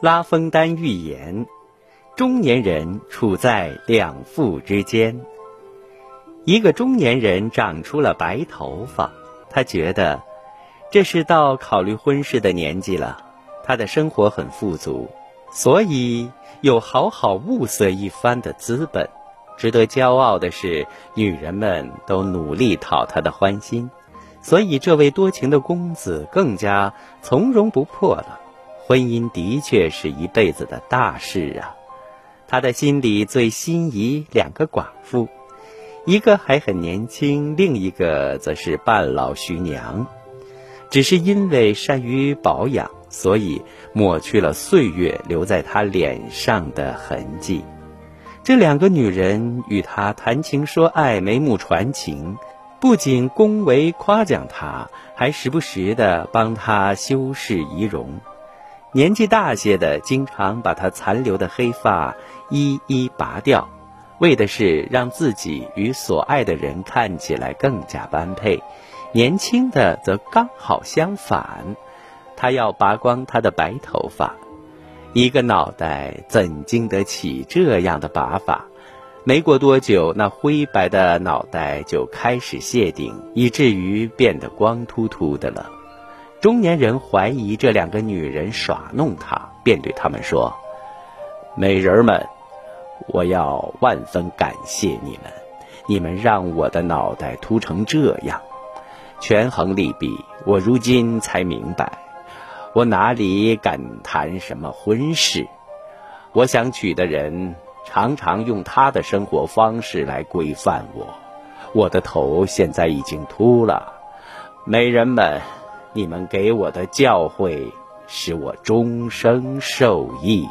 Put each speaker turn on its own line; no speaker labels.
拉封丹预言：中年人处在两富之间。一个中年人长出了白头发，他觉得这是到考虑婚事的年纪了。他的生活很富足，所以有好好物色一番的资本。值得骄傲的是，女人们都努力讨他的欢心，所以这位多情的公子更加从容不迫了。婚姻的确是一辈子的大事啊！他的心里最心仪两个寡妇，一个还很年轻，另一个则是半老徐娘。只是因为善于保养，所以抹去了岁月留在他脸上的痕迹。这两个女人与他谈情说爱，眉目传情，不仅恭维夸奖他，还时不时的帮他修饰仪容。年纪大些的，经常把他残留的黑发一一拔掉，为的是让自己与所爱的人看起来更加般配。年轻的则刚好相反，他要拔光他的白头发。一个脑袋怎经得起这样的拔法？没过多久，那灰白的脑袋就开始谢顶，以至于变得光秃秃的了。中年人怀疑这两个女人耍弄他，便对他们说：“美人们，我要万分感谢你们，你们让我的脑袋秃成这样。”权衡利弊，我如今才明白，我哪里敢谈什么婚事？我想娶的人常常用他的生活方式来规范我，我的头现在已经秃了。美人们，你们给我的教诲，使我终生受益。